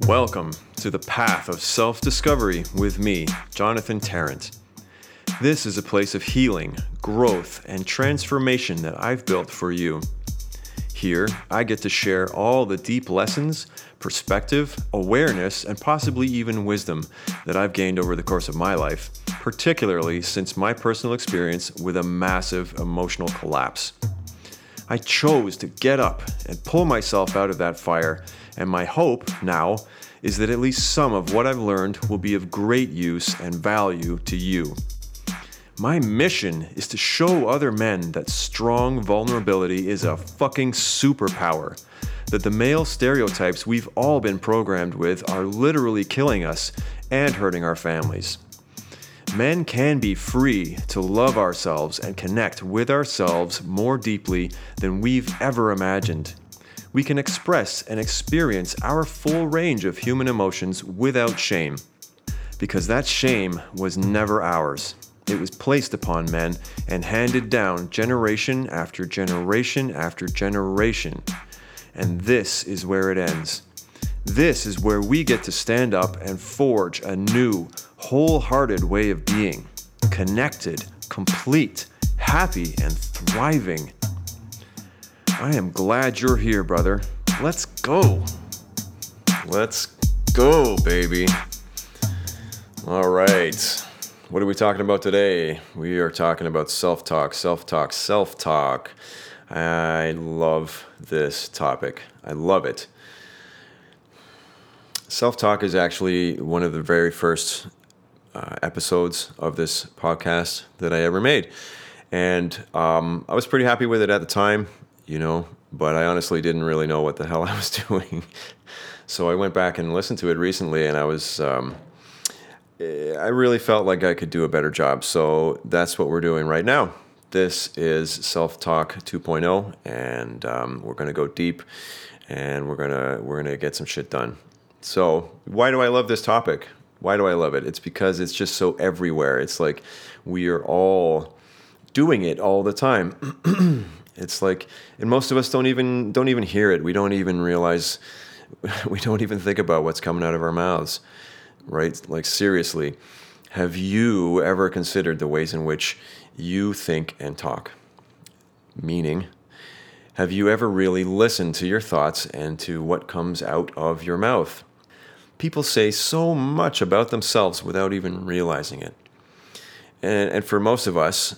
Welcome to the path of self discovery with me, Jonathan Tarrant. This is a place of healing, growth, and transformation that I've built for you. Here, I get to share all the deep lessons, perspective, awareness, and possibly even wisdom that I've gained over the course of my life, particularly since my personal experience with a massive emotional collapse. I chose to get up and pull myself out of that fire, and my hope now is that at least some of what I've learned will be of great use and value to you. My mission is to show other men that strong vulnerability is a fucking superpower. That the male stereotypes we've all been programmed with are literally killing us and hurting our families. Men can be free to love ourselves and connect with ourselves more deeply than we've ever imagined. We can express and experience our full range of human emotions without shame. Because that shame was never ours. It was placed upon men and handed down generation after generation after generation. And this is where it ends. This is where we get to stand up and forge a new, wholehearted way of being connected, complete, happy, and thriving. I am glad you're here, brother. Let's go. Let's go, baby. All right. What are we talking about today? We are talking about self talk, self talk, self talk. I love this topic. I love it. Self talk is actually one of the very first uh, episodes of this podcast that I ever made. And um, I was pretty happy with it at the time, you know, but I honestly didn't really know what the hell I was doing. so I went back and listened to it recently, and I was. Um, I really felt like I could do a better job. So that's what we're doing right now. This is Self Talk 2.0, and um, we're going to go deep, and we're gonna we're gonna get some shit done. So why do I love this topic? Why do I love it? It's because it's just so everywhere. It's like we are all doing it all the time. it's like, and most of us don't even don't even hear it. We don't even realize. We don't even think about what's coming out of our mouths right? Like, seriously, have you ever considered the ways in which you think and talk? Meaning, have you ever really listened to your thoughts and to what comes out of your mouth? People say so much about themselves without even realizing it. And, and for most of us,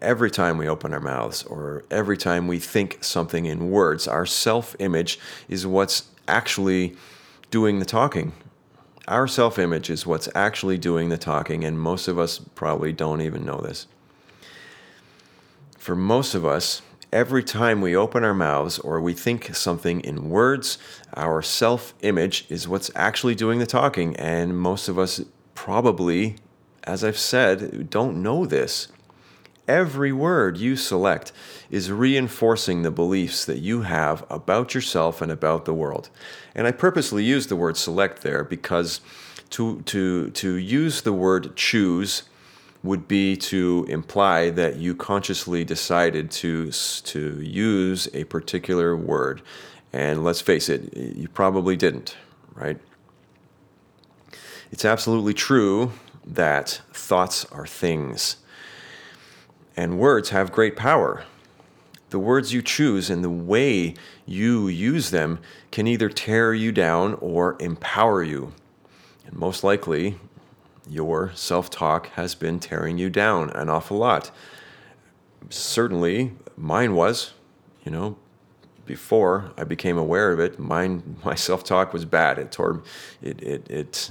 every time we open our mouths or every time we think something in words, our self image is what's actually doing the talking our self image is what's actually doing the talking, and most of us probably don't even know this. For most of us, every time we open our mouths or we think something in words, our self image is what's actually doing the talking, and most of us probably, as I've said, don't know this. Every word you select is reinforcing the beliefs that you have about yourself and about the world. And I purposely use the word select there because to, to, to use the word choose would be to imply that you consciously decided to, to use a particular word. And let's face it, you probably didn't, right? It's absolutely true that thoughts are things. And words have great power. The words you choose and the way you use them can either tear you down or empower you. And most likely, your self talk has been tearing you down an awful lot. Certainly, mine was, you know, before I became aware of it, mine, my self talk was bad. It tore, it, it, it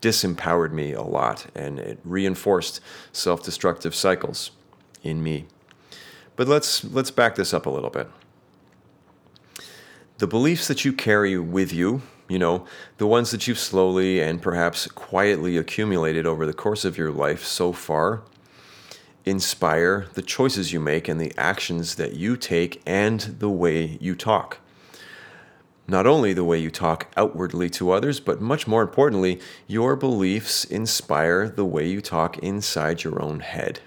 disempowered me a lot and it reinforced self destructive cycles in me. But let's let's back this up a little bit. The beliefs that you carry with you, you know, the ones that you've slowly and perhaps quietly accumulated over the course of your life so far, inspire the choices you make and the actions that you take and the way you talk. Not only the way you talk outwardly to others, but much more importantly, your beliefs inspire the way you talk inside your own head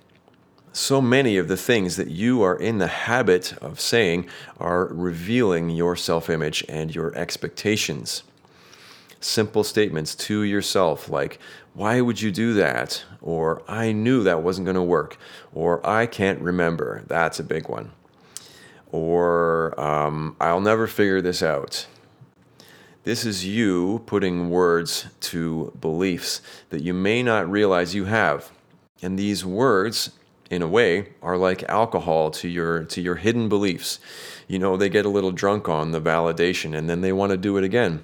so many of the things that you are in the habit of saying are revealing your self image and your expectations. Simple statements to yourself like, why would you do that? Or I knew that wasn't going to work. Or I can't remember. That's a big one. Or um, I'll never figure this out. This is you putting words to beliefs that you may not realize you have. And these words, in a way, are like alcohol to your to your hidden beliefs. You know, they get a little drunk on the validation and then they want to do it again.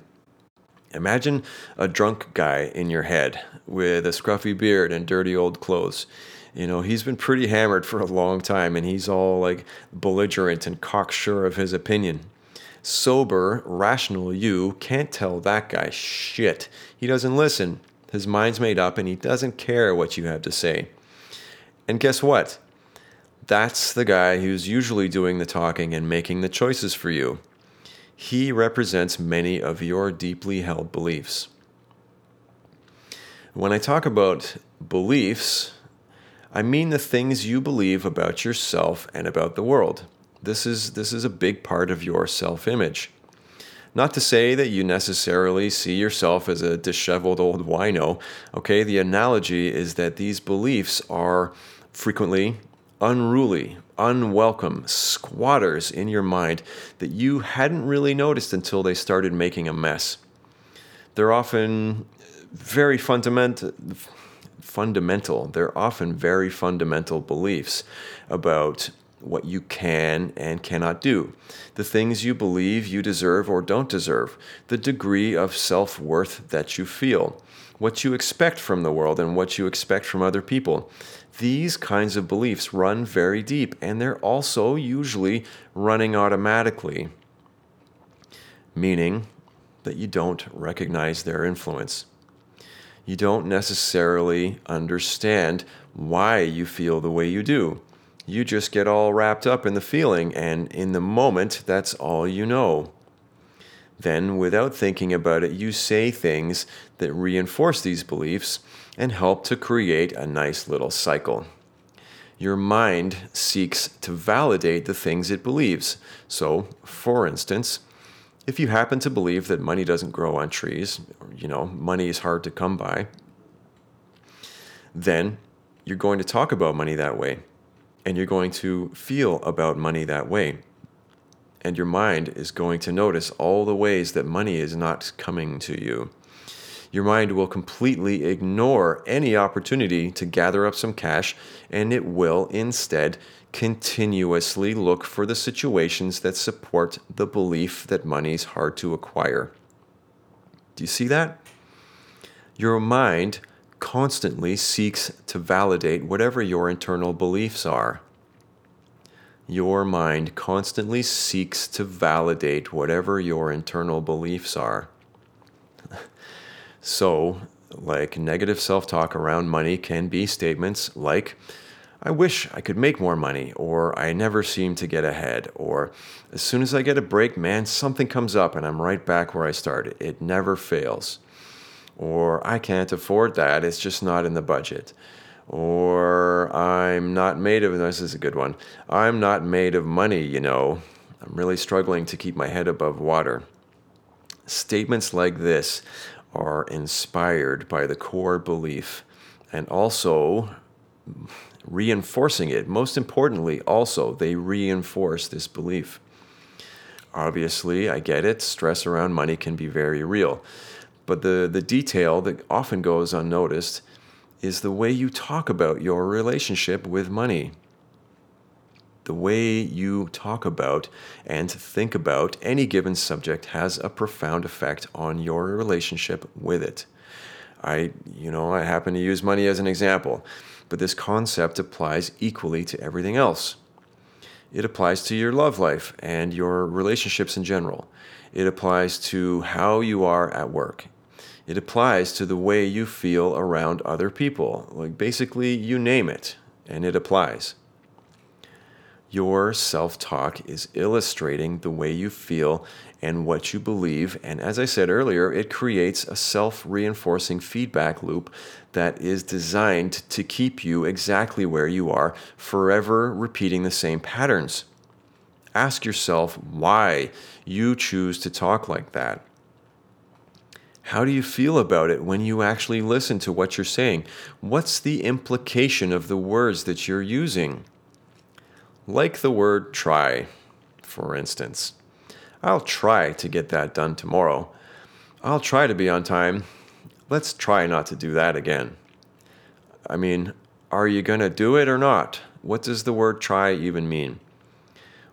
Imagine a drunk guy in your head with a scruffy beard and dirty old clothes. You know, he's been pretty hammered for a long time and he's all like belligerent and cocksure of his opinion. Sober, rational you can't tell that guy shit. He doesn't listen. His mind's made up and he doesn't care what you have to say. And guess what? That's the guy who's usually doing the talking and making the choices for you. He represents many of your deeply held beliefs. When I talk about beliefs, I mean the things you believe about yourself and about the world. This is, this is a big part of your self image. Not to say that you necessarily see yourself as a disheveled old wino, okay? The analogy is that these beliefs are frequently unruly, unwelcome squatters in your mind that you hadn't really noticed until they started making a mess. They're often very fundamental fundamental. They're often very fundamental beliefs about what you can and cannot do, the things you believe you deserve or don't deserve, the degree of self worth that you feel, what you expect from the world and what you expect from other people. These kinds of beliefs run very deep and they're also usually running automatically, meaning that you don't recognize their influence. You don't necessarily understand why you feel the way you do you just get all wrapped up in the feeling, and in the moment, that's all you know. Then, without thinking about it, you say things that reinforce these beliefs and help to create a nice little cycle. Your mind seeks to validate the things it believes. So, for instance, if you happen to believe that money doesn't grow on trees, you know, money is hard to come by, then you're going to talk about money that way and you're going to feel about money that way. And your mind is going to notice all the ways that money is not coming to you. Your mind will completely ignore any opportunity to gather up some cash, and it will instead continuously look for the situations that support the belief that money is hard to acquire. Do you see that? Your mind constantly seeks to validate whatever your internal beliefs are. Your mind constantly seeks to validate whatever your internal beliefs are. so, like negative self talk around money can be statements like, I wish I could make more money, or I never seem to get ahead, or as soon as I get a break, man, something comes up and I'm right back where I started. It never fails or I can't afford that, it's just not in the budget. Or I'm not made of, this is a good one, I'm not made of money, you know. I'm really struggling to keep my head above water. Statements like this are inspired by the core belief and also reinforcing it. Most importantly, also, they reinforce this belief. Obviously, I get it, stress around money can be very real. But the, the detail that often goes unnoticed is the way you talk about your relationship with money. The way you talk about and think about any given subject has a profound effect on your relationship with it. I, you know, I happen to use money as an example, but this concept applies equally to everything else. It applies to your love life and your relationships in general. It applies to how you are at work. It applies to the way you feel around other people. Like basically, you name it, and it applies. Your self talk is illustrating the way you feel and what you believe. And as I said earlier, it creates a self reinforcing feedback loop that is designed to keep you exactly where you are, forever repeating the same patterns. Ask yourself why you choose to talk like that. How do you feel about it when you actually listen to what you're saying? What's the implication of the words that you're using? Like the word try, for instance. I'll try to get that done tomorrow. I'll try to be on time. Let's try not to do that again. I mean, are you going to do it or not? What does the word try even mean?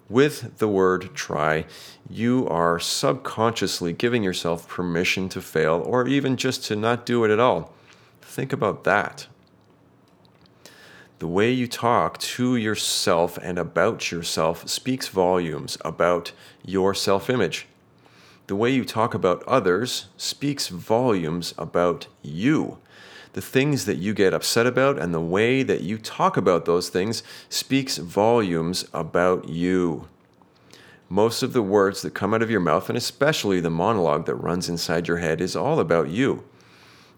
With the word try, you are subconsciously giving yourself permission to fail or even just to not do it at all. Think about that. The way you talk to yourself and about yourself speaks volumes about your self image. The way you talk about others speaks volumes about you the things that you get upset about and the way that you talk about those things speaks volumes about you. Most of the words that come out of your mouth, and especially the monologue that runs inside your head, is all about you.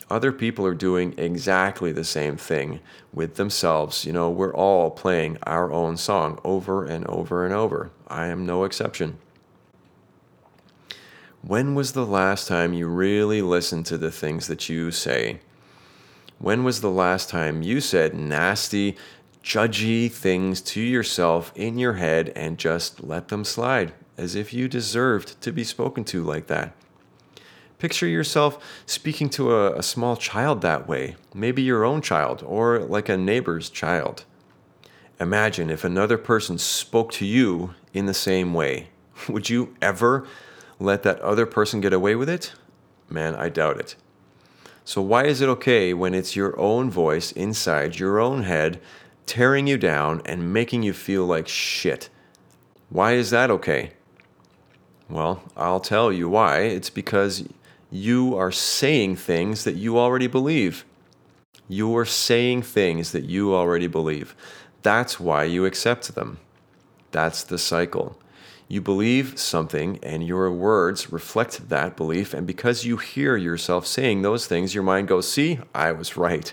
Other people are doing exactly the same thing with themselves. You know, we're all playing our own song over and over and over. I am no exception. When was the last time you really listened to the things that you say? When was the last time you said nasty, judgy things to yourself in your head and just let them slide as if you deserved to be spoken to like that? Picture yourself speaking to a, a, small child that way, maybe your own child or like a neighbor's child. Imagine if another person spoke to you in the same way. Would you ever let that other person get away with it? Man, I doubt it. So, why is it okay when it's your own voice inside your own head tearing you down and making you feel like shit? Why is that okay? Well, I'll tell you why. It's because you are saying things that you already believe. You are saying things that you already believe. That's why you accept them. That's the cycle. You believe something, and your words reflect that belief. And because you hear yourself saying those things, your mind goes, See, I was right.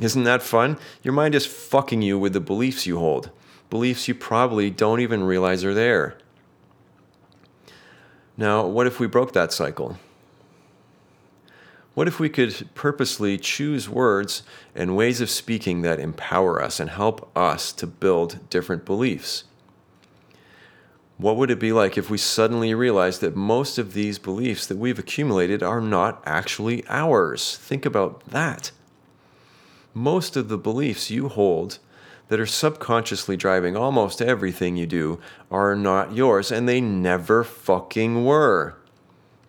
Isn't that fun? Your mind is fucking you with the beliefs you hold, beliefs you probably don't even realize are there. Now, what if we broke that cycle? What if we could purposely choose words and ways of speaking that empower us and help us to build different beliefs? What would it be like if we suddenly realized that most of these beliefs that we've accumulated are not actually ours? Think about that. Most of the beliefs you hold that are subconsciously driving almost everything you do are not yours, and they never fucking were.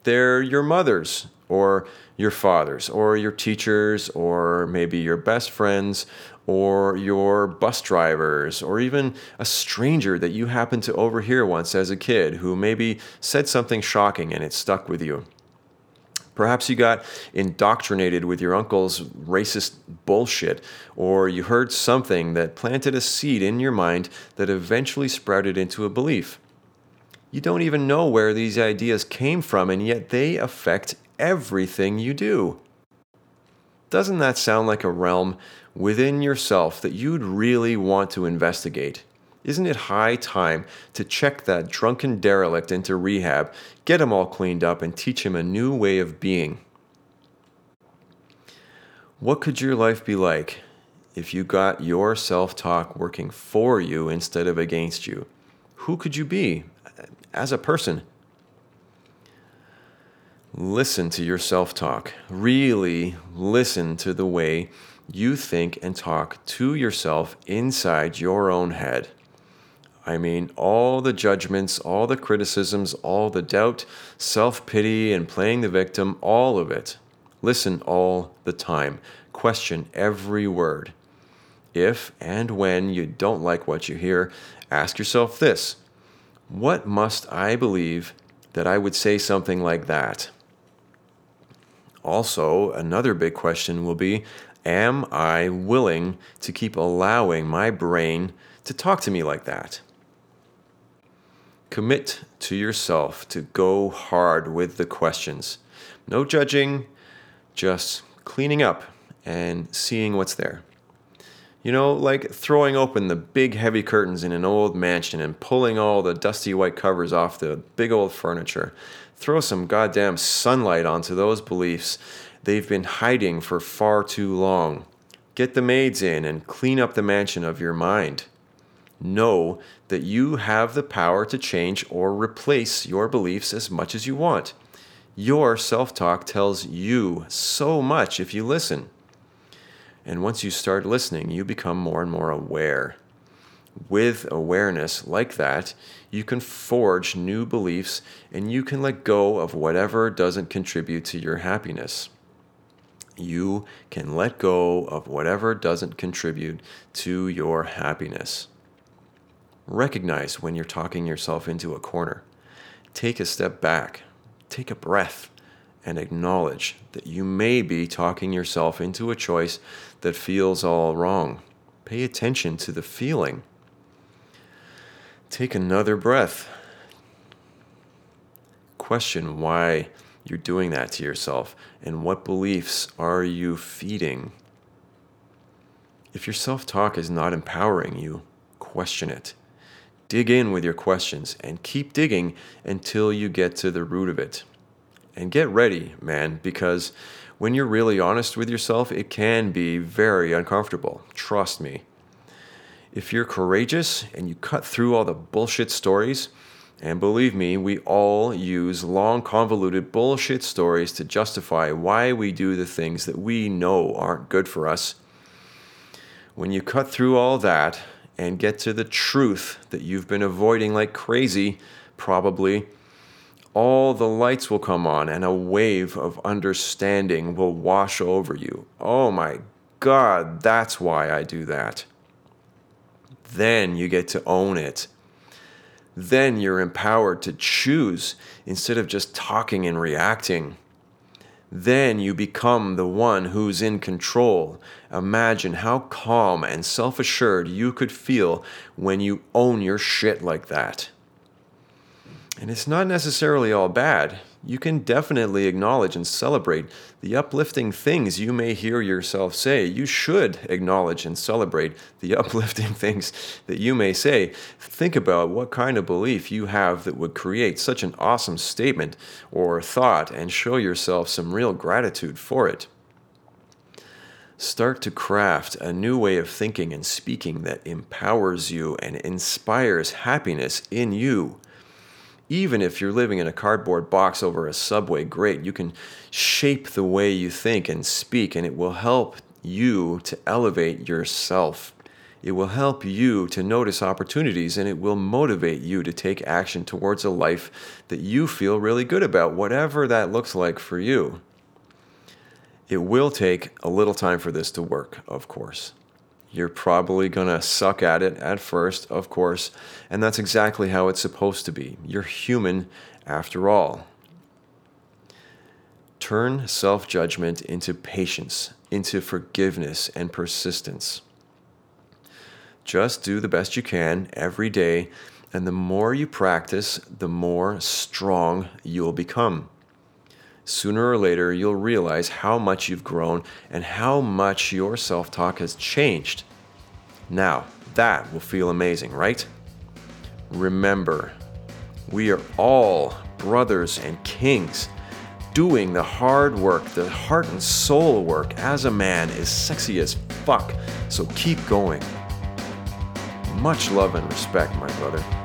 They're your mother's, or your father's, or your teacher's, or maybe your best friend's, or your bus drivers, or even a stranger that you happened to overhear once as a kid who maybe said something shocking and it stuck with you. Perhaps you got indoctrinated with your uncle's racist bullshit, or you heard something that planted a seed in your mind that eventually sprouted into a belief. You don't even know where these ideas came from, and yet they affect everything you do. Doesn't that sound like a realm within yourself that you'd really want to investigate? Isn't it high time to check that drunken derelict into rehab, get him all cleaned up, and teach him a new way of being? What could your life be like if you got your self talk working for you instead of against you? Who could you be as a person? Listen to your self talk. Really listen to the way you think and talk to yourself inside your own head. I mean, all the judgments, all the criticisms, all the doubt, self pity, and playing the victim, all of it. Listen all the time. Question every word. If and when you don't like what you hear, ask yourself this What must I believe that I would say something like that? Also, another big question will be Am I willing to keep allowing my brain to talk to me like that? Commit to yourself to go hard with the questions. No judging, just cleaning up and seeing what's there. You know, like throwing open the big heavy curtains in an old mansion and pulling all the dusty white covers off the big old furniture. Throw some goddamn sunlight onto those beliefs they've been hiding for far too long. Get the maids in and clean up the mansion of your mind. Know that you have the power to change or replace your beliefs as much as you want. Your self talk tells you so much if you listen. And once you start listening, you become more and more aware. With awareness like that, you can forge new beliefs and you can let go of whatever doesn't contribute to your happiness you can let go of whatever doesn't contribute to your happiness. Recognize when you're talking yourself into a corner. Take a step back, take a breath, and acknowledge that you may be talking yourself into a choice that feels all wrong. Pay attention to the feeling. Take another breath. Question why you're doing that to yourself? And what beliefs are you feeding? If your self talk is not empowering you, question it. Dig in with your questions and keep digging until you get to the root of it. And get ready, man, because when you're really honest with yourself, it can be very uncomfortable. Trust me. If you're courageous and you cut through all the bullshit stories, and believe me, we all use long, convoluted bullshit stories to justify why we do the things that we know aren't good for us. When you cut through all that and get to the truth that you've been avoiding like crazy, probably, all the lights will come on and a wave of understanding will wash over you. Oh my God, that's why I do that. Then you get to own it then you're empowered to choose instead of just talking and reacting. Then you become the one who's in control. Imagine how calm and self assured you could feel when you own your shit like that. And it's not necessarily all bad you can definitely acknowledge and celebrate the uplifting things you may hear yourself say. You should acknowledge and celebrate the uplifting things that you may say. Think about what kind of belief you have that would create such an awesome statement or thought and show yourself some real gratitude for it. Start to craft a new way of thinking and speaking that empowers you and inspires happiness in you even if you're living in a cardboard box over a subway grate, you can shape the way you think and speak, and it will help you to elevate yourself. It will help you to notice opportunities and it will motivate you to take action towards a life that you feel really good about, whatever that looks like for you. It will take a little time for this to work, of course. You're probably going to suck at it at first, of course, and that's exactly how it's supposed to be. You're human after all. Turn self judgment into patience, into forgiveness and persistence. Just do the best you can every day, and the more you practice, the more strong you'll become sooner or later you'll realize how much you've grown and how much your self talk has changed. Now, that will feel amazing, right? Remember, we are all brothers and kings. Doing the hard work, the heart and soul work as a man is sexy as fuck, so keep going. Much love and respect, my brother.